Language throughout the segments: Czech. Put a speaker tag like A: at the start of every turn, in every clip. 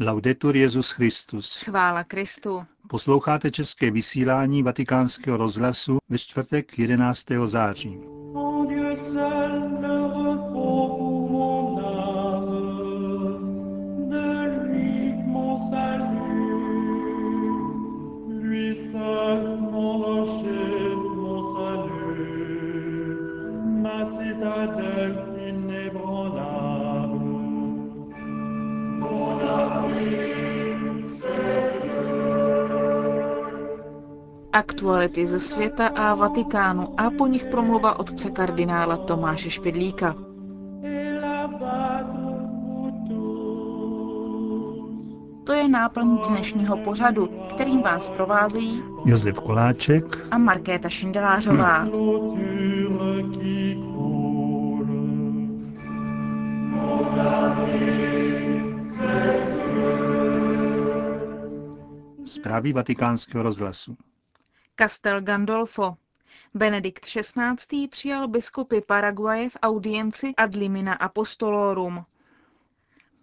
A: Laudetur Jezus Christus.
B: Chvála Kristu.
A: Posloucháte české vysílání Vatikánského rozhlasu ve čtvrtek 11. září.
B: Aktuality ze světa a Vatikánu a po nich promluva otce kardinála Tomáše Špidlíka. To je náplň dnešního pořadu, kterým vás provázejí
A: Josef Koláček
B: a Markéta Šindelářová.
A: Zprávy vatikánského rozhlasu.
B: Castel Gandolfo. Benedikt XVI. přijal biskupy Paraguaje v audienci ad limina apostolorum.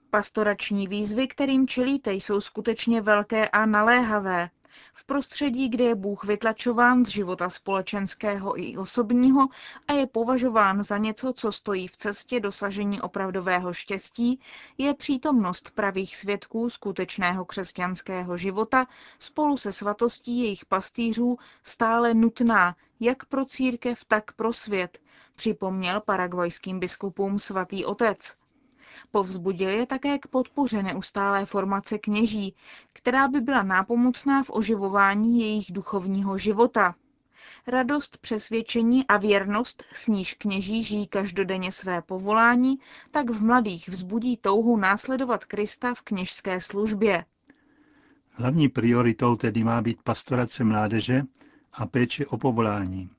B: Pastorační výzvy, kterým čelíte, jsou skutečně velké a naléhavé. V prostředí, kde je Bůh vytlačován z života společenského i osobního a je považován za něco, co stojí v cestě dosažení opravdového štěstí, je přítomnost pravých svědků skutečného křesťanského života spolu se svatostí jejich pastýřů stále nutná, jak pro církev, tak pro svět, připomněl paragvajským biskupům svatý otec. Povzbudil je také k podpoře neustálé formace kněží, která by byla nápomocná v oživování jejich duchovního života. Radost, přesvědčení a věrnost, s níž kněží žijí každodenně své povolání, tak v mladých vzbudí touhu následovat Krista v kněžské službě.
A: Hlavní prioritou tedy má být pastorace mládeže a péče o povolání.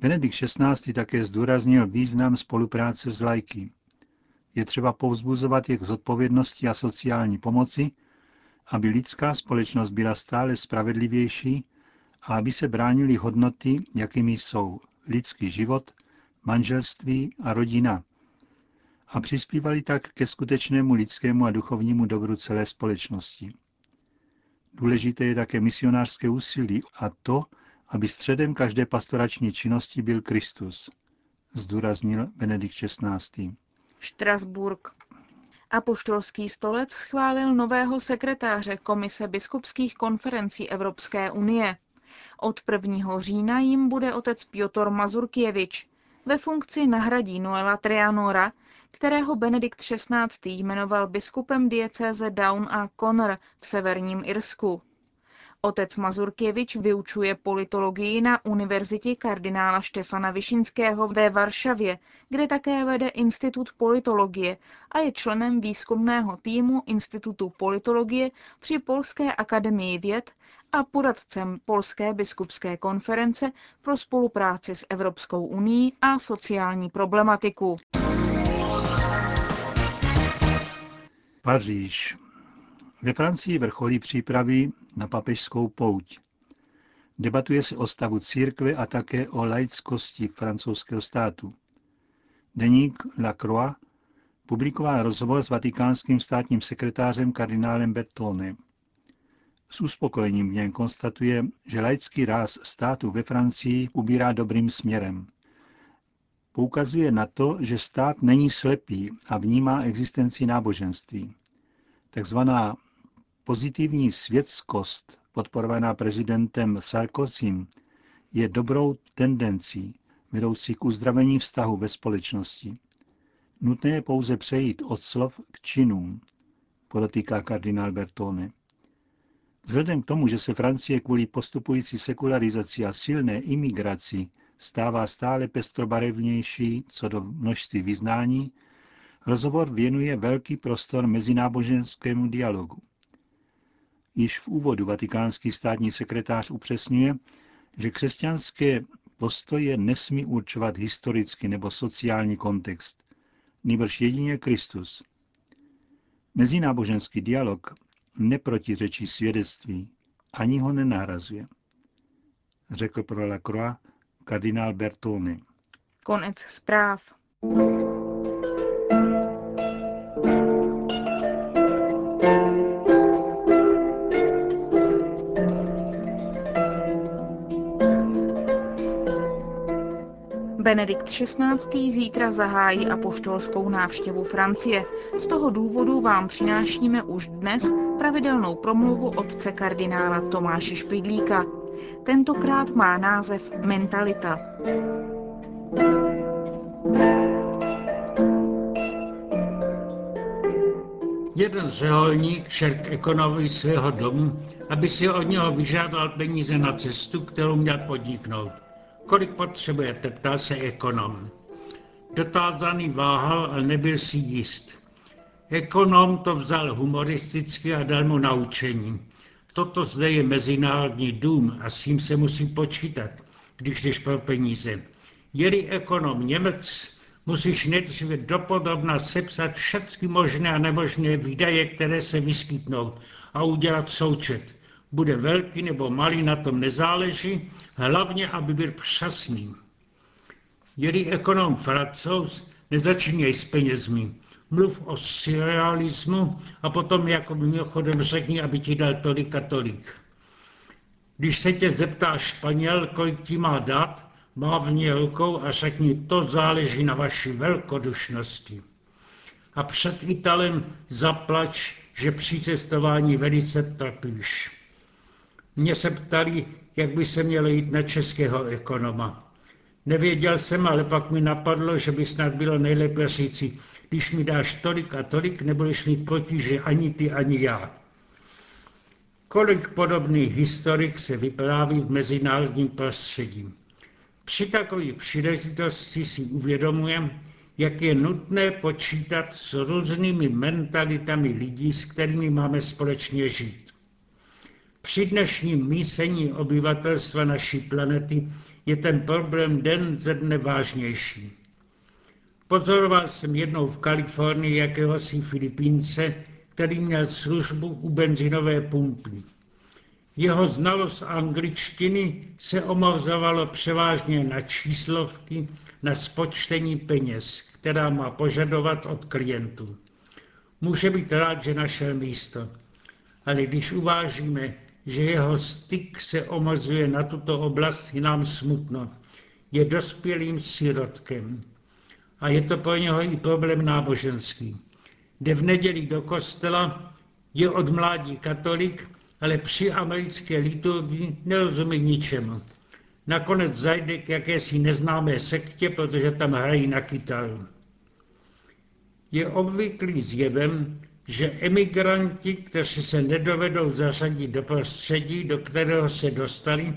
A: Benedikt XVI. také zdůraznil význam spolupráce s lajky je třeba povzbuzovat je k zodpovědnosti a sociální pomoci, aby lidská společnost byla stále spravedlivější a aby se bránili hodnoty, jakými jsou lidský život, manželství a rodina, a přispívali tak ke skutečnému lidskému a duchovnímu dobru celé společnosti. Důležité je také misionářské úsilí a to, aby středem každé pastorační činnosti byl Kristus, zdůraznil Benedikt XVI.
B: Štrasburg. Apoštolský stolec schválil nového sekretáře Komise biskupských konferencí Evropské unie. Od 1. října jim bude otec Piotr Mazurkievič. Ve funkci nahradí Noela Trianora, kterého Benedikt XVI. jmenoval biskupem diecéze Down a Connor v severním Irsku. Otec Mazurkěvič vyučuje politologii na Univerzitě kardinála Štefana Višinského ve Varšavě, kde také vede Institut politologie a je členem výzkumného týmu Institutu politologie při Polské akademii věd a poradcem Polské biskupské konference pro spolupráci s Evropskou unii a sociální problematiku.
A: Paříž. Ve Francii vrcholí přípravy na papežskou pouť. Debatuje se o stavu církve a také o laickosti francouzského státu. Deník La Croix publikoval rozhovor s vatikánským státním sekretářem kardinálem Bertone. S uspokojením v něm konstatuje, že laický ráz státu ve Francii ubírá dobrým směrem. Poukazuje na to, že stát není slepý a vnímá existenci náboženství. Takzvaná Pozitivní světskost, podporovaná prezidentem Sarkozym, je dobrou tendencí, vedoucí k uzdravení vztahu ve společnosti. Nutné je pouze přejít od slov k činům, podotýká kardinál Bertone. Vzhledem k tomu, že se Francie kvůli postupující sekularizaci a silné imigraci stává stále pestrobarevnější co do množství vyznání, rozhovor věnuje velký prostor mezináboženskému dialogu. Již v úvodu vatikánský státní sekretář upřesňuje, že křesťanské postoje nesmí určovat historický nebo sociální kontext, nýbrž jedině Kristus. Mezináboženský dialog neprotiřečí svědectví, ani ho nenahrazuje, řekl pro Lacroix kardinál Bertone.
B: Konec zpráv. Benedikt XVI. zítra zahájí apoštolskou návštěvu Francie. Z toho důvodu vám přinášíme už dnes pravidelnou promluvu otce kardinála Tomáše Špidlíka. Tentokrát má název Mentalita.
C: Jeden řeholník šel k ekonomovi svého domu, aby si od něho vyžádal peníze na cestu, kterou měl podniknout. Kolik potřebujete, ptal se ekonom. Dotázaný váhal, ale nebyl si jist. Ekonom to vzal humoristicky a dal mu naučení. Toto zde je mezinárodní dům a s tím se musí počítat, když jdeš pro peníze. Je-li ekonom Němec, musíš nejdříve dopodobna sepsat všechny možné a nemožné výdaje, které se vyskytnou a udělat součet. Bude velký nebo malý, na tom nezáleží, hlavně, aby byl přesný. Je-li ekonom francouz, nezačínej s penězmi. Mluv o surrealismu a potom jako mimochodem řekni, aby ti dal tolik a tolik. Když se tě zeptá Španěl, kolik ti má dát, mávni rukou a řekni, to záleží na vaší velkodušnosti. A před Italem zaplač, že při cestování velice trpíš. Mě se ptali, jak by se mělo jít na českého ekonoma. Nevěděl jsem, ale pak mi napadlo, že by snad bylo nejlépe říci, když mi dáš tolik a tolik, nebudeš mít potíže ani ty, ani já. Kolik podobných historik se vypráví v mezinárodním prostředí. Při takové příležitosti si uvědomujeme, jak je nutné počítat s různými mentalitami lidí, s kterými máme společně žít. Při dnešním mísení obyvatelstva naší planety je ten problém den ze dne vážnější. Pozoroval jsem jednou v Kalifornii jakéhosi Filipínce, který měl službu u benzinové pumpy. Jeho znalost angličtiny se omozovalo převážně na číslovky, na spočtení peněz, která má požadovat od klientů. Může být rád, že našel místo, ale když uvážíme, že jeho styk se omezuje na tuto oblast, je nám smutno. Je dospělým sirotkem. A je to pro něho i problém náboženský. Jde v neděli do kostela, je od mládí katolik, ale při americké liturgii nerozumí ničemu. Nakonec zajde k jakési neznámé sektě, protože tam hrají na kytaru. Je obvyklý zjevem, že emigranti, kteří se nedovedou zařadit do prostředí, do kterého se dostali,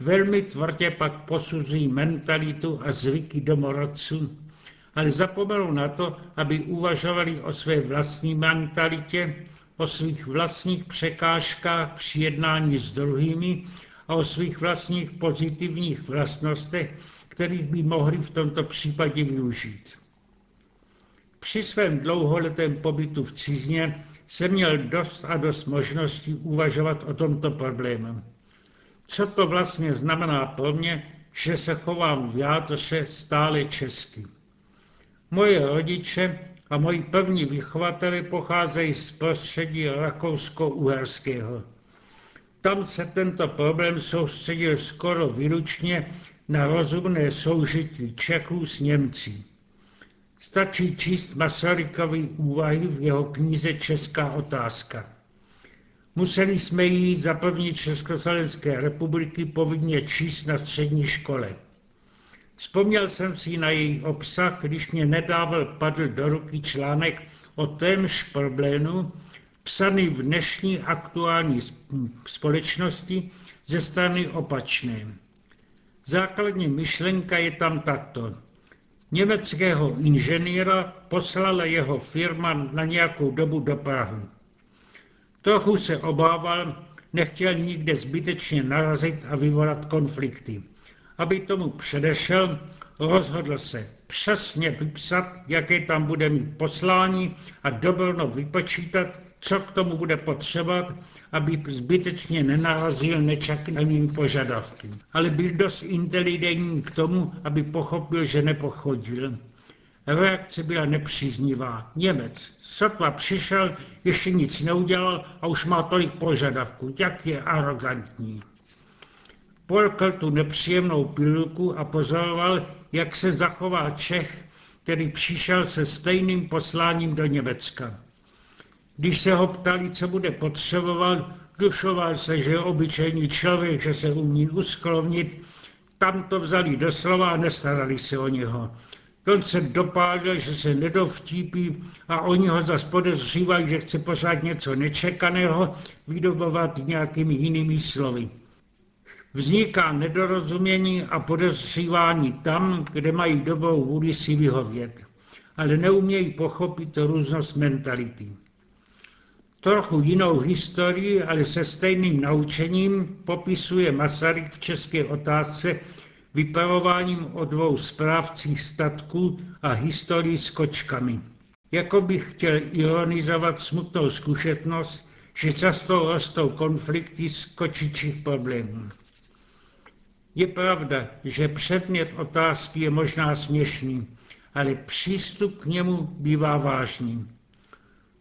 C: velmi tvrdě pak posuzují mentalitu a zvyky domorodců, ale zapomenou na to, aby uvažovali o své vlastní mentalitě, o svých vlastních překážkách při jednání s druhými a o svých vlastních pozitivních vlastnostech, kterých by mohli v tomto případě využít. Při svém dlouholetém pobytu v cizině jsem měl dost a dost možností uvažovat o tomto problému. Co to vlastně znamená pro mě, že se chovám v jádře stále česky. Moje rodiče a moji první vychovateli pocházejí z prostředí rakousko-uherského. Tam se tento problém soustředil skoro výlučně na rozumné soužití Čechů s Němci. Stačí číst Masarykovy úvahy v jeho knize Česká otázka. Museli jsme ji za první Československé republiky povinně číst na střední škole. Vzpomněl jsem si na její obsah, když mě nedával padl do ruky článek o témž problému, psaný v dnešní aktuální společnosti ze strany opačné. Základní myšlenka je tam takto. Německého inženýra poslala jeho firma na nějakou dobu do Prahy. Trochu se obával, nechtěl nikde zbytečně narazit a vyvolat konflikty. Aby tomu předešel, rozhodl se přesně vypsat, jaké tam bude mít poslání a dobrno vypočítat, co k tomu bude potřebovat, aby zbytečně nenarazil nečakaným požadavky. Ale byl dost inteligentní k tomu, aby pochopil, že nepochodil. Reakce byla nepříznivá. Němec, sotva přišel, ještě nic neudělal a už má tolik požadavků. Jak je arrogantní. Polkl tu nepříjemnou pilulku a pozoroval, jak se zachová Čech, který přišel se stejným posláním do Německa. Když se ho ptali, co bude potřebovat, dušoval se, že je obyčejný člověk, že se umí usklovnit, tam to vzali doslova a nestarali se o něho. On se dopádl, že se nedovtípí a oni ho zase podezřívají, že chce pořád něco nečekaného vydobovat nějakými jinými slovy. Vzniká nedorozumění a podezřívání tam, kde mají dobrou vůli si vyhovět, ale neumějí pochopit různost mentality. Trochu jinou historii, ale se stejným naučením popisuje Masaryk v české otázce vypravováním o dvou správcích statků a historii s kočkami. Jako bych chtěl ironizovat smutnou zkušetnost, že často rostou konflikty z kočičích problémů. Je pravda, že předmět otázky je možná směšný, ale přístup k němu bývá vážný.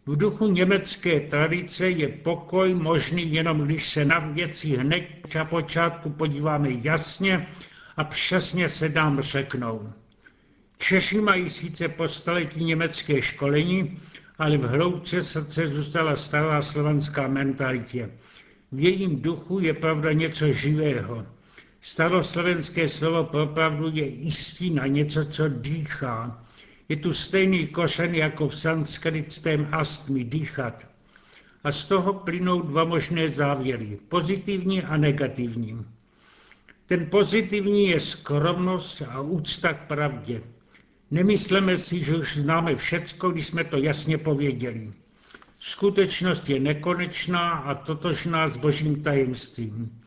C: V duchu německé tradice je pokoj možný jenom, když se na věci hned na počátku podíváme jasně a přesně se nám řeknou. Češi mají sice po staletí německé školení, ale v hloubce srdce zůstala stará slovanská mentalitě. V jejím duchu je pravda něco živého. Staroslovenské slovo pro pravdu je istina, něco, co dýchá. Je tu stejný košen jako v sanskritském astmi, dýchat. A z toho plynou dva možné závěry, pozitivní a negativní. Ten pozitivní je skromnost a úcta k pravdě. Nemyslíme si, že už známe všecko, když jsme to jasně pověděli. Skutečnost je nekonečná a totožná s božím tajemstvím.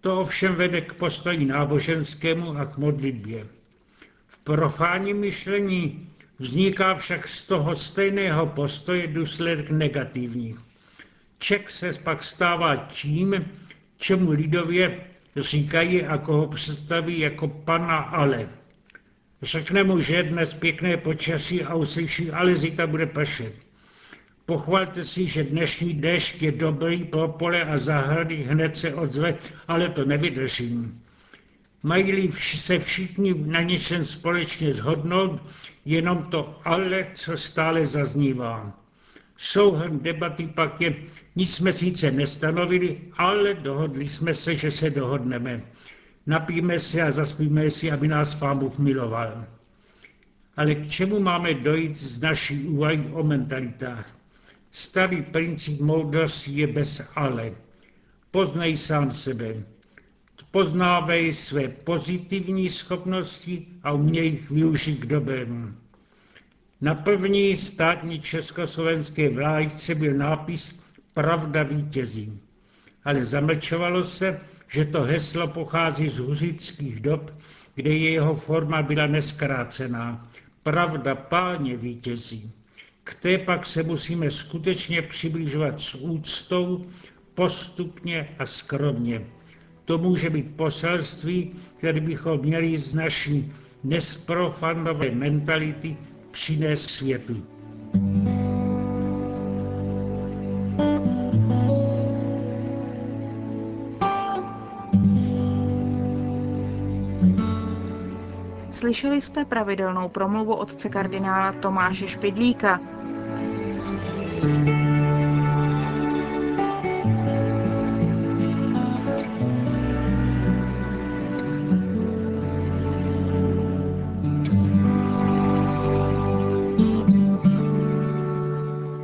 C: To ovšem vede k postoji náboženskému a k modlitbě. V profánním myšlení vzniká však z toho stejného postoje důsledek negativní. Ček se pak stává tím, čemu lidově říkají a koho představí jako pana Ale. Řekne mu, že je dnes pěkné počasí a uslyší, ale zítra bude pršet. Pochvalte si, že dnešní déšť je dobrý pro pole a zahrady, hned se odzve, ale to nevydržím. Mají-li se všichni na něčem společně zhodnout, jenom to ale, co stále zaznívá. Souhrn debaty pak je, nic jsme sice nestanovili, ale dohodli jsme se, že se dohodneme. Napíme se a zaspíme si, aby nás Pán Bůh miloval. Ale k čemu máme dojít z naší úvahy o mentalitách? Starý princip moudrosti je bez ale. Poznej sám sebe. Poznávej své pozitivní schopnosti a uměj jich využít k dobrému. Na první státní československé vlájce byl nápis Pravda vítězí. Ale zamlčovalo se, že to heslo pochází z huzických dob, kde jeho forma byla neskrácená. Pravda páně vítězí. K té pak se musíme skutečně přibližovat s úctou, postupně a skromně. To může být poselství, které bychom měli z naší nesprofanové mentality přinést světu.
B: Slyšeli jste pravidelnou promluvu otce kardinála Tomáše Špidlíka.